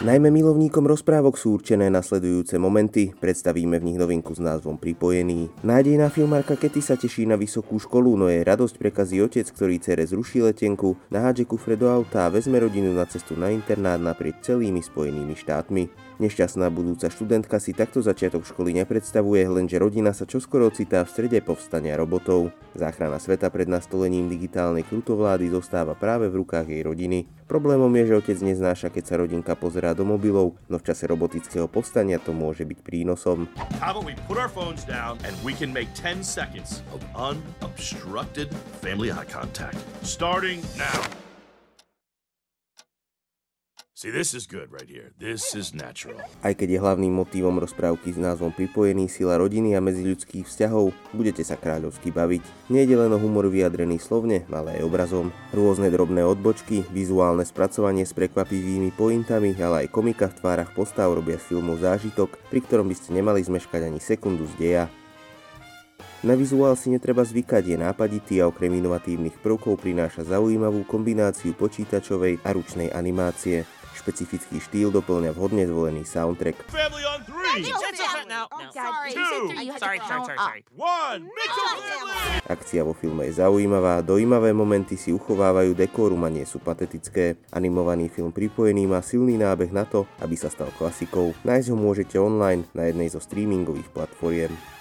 Najmä milovníkom rozprávok sú určené nasledujúce momenty. Predstavíme v nich novinku s názvom Pripojený. Nádejná filmárka Kety sa teší na vysokú školu, no je radosť prekazí otec, ktorý cere zruší letenku, nahádže kufre do auta a vezme rodinu na cestu na internát naprieč celými spojenými štátmi. Nešťastná budúca študentka si takto začiatok školy nepredstavuje, lenže rodina sa čoskoro ocitá v strede povstania robotov. Záchrana sveta pred nastolením digitálnej krutovlády zostáva práve v rukách jej rodiny. Problémom je, že otec neznáša, keď sa rodinka pozerá do mobilov, no v čase robotického povstania to môže byť prínosom. How about See, this is good right here. This is natural. Aj keď je hlavným motívom rozprávky s názvom Pripojený sila rodiny a medziľudských vzťahov, budete sa kráľovsky baviť. Nejde len o humor vyjadrený slovne, ale aj obrazom. Rôzne drobné odbočky, vizuálne spracovanie s prekvapivými pointami, ale aj komika v tvárach postav robia z filmu zážitok, pri ktorom by ste nemali zmeškať ani sekundu z deja. Na vizuál si netreba zvykať, je nápaditý a okrem inovatívnych prvkov prináša zaujímavú kombináciu počítačovej a ručnej animácie. Špecifický štýl doplňa vhodne zvolený soundtrack. No, no. Akcia vo filme je zaujímavá, dojímavé momenty si uchovávajú dekórum a nie sú patetické. Animovaný film Pripojený má silný nábeh na to, aby sa stal klasikou. Nájsť ho môžete online na jednej zo streamingových platformiem.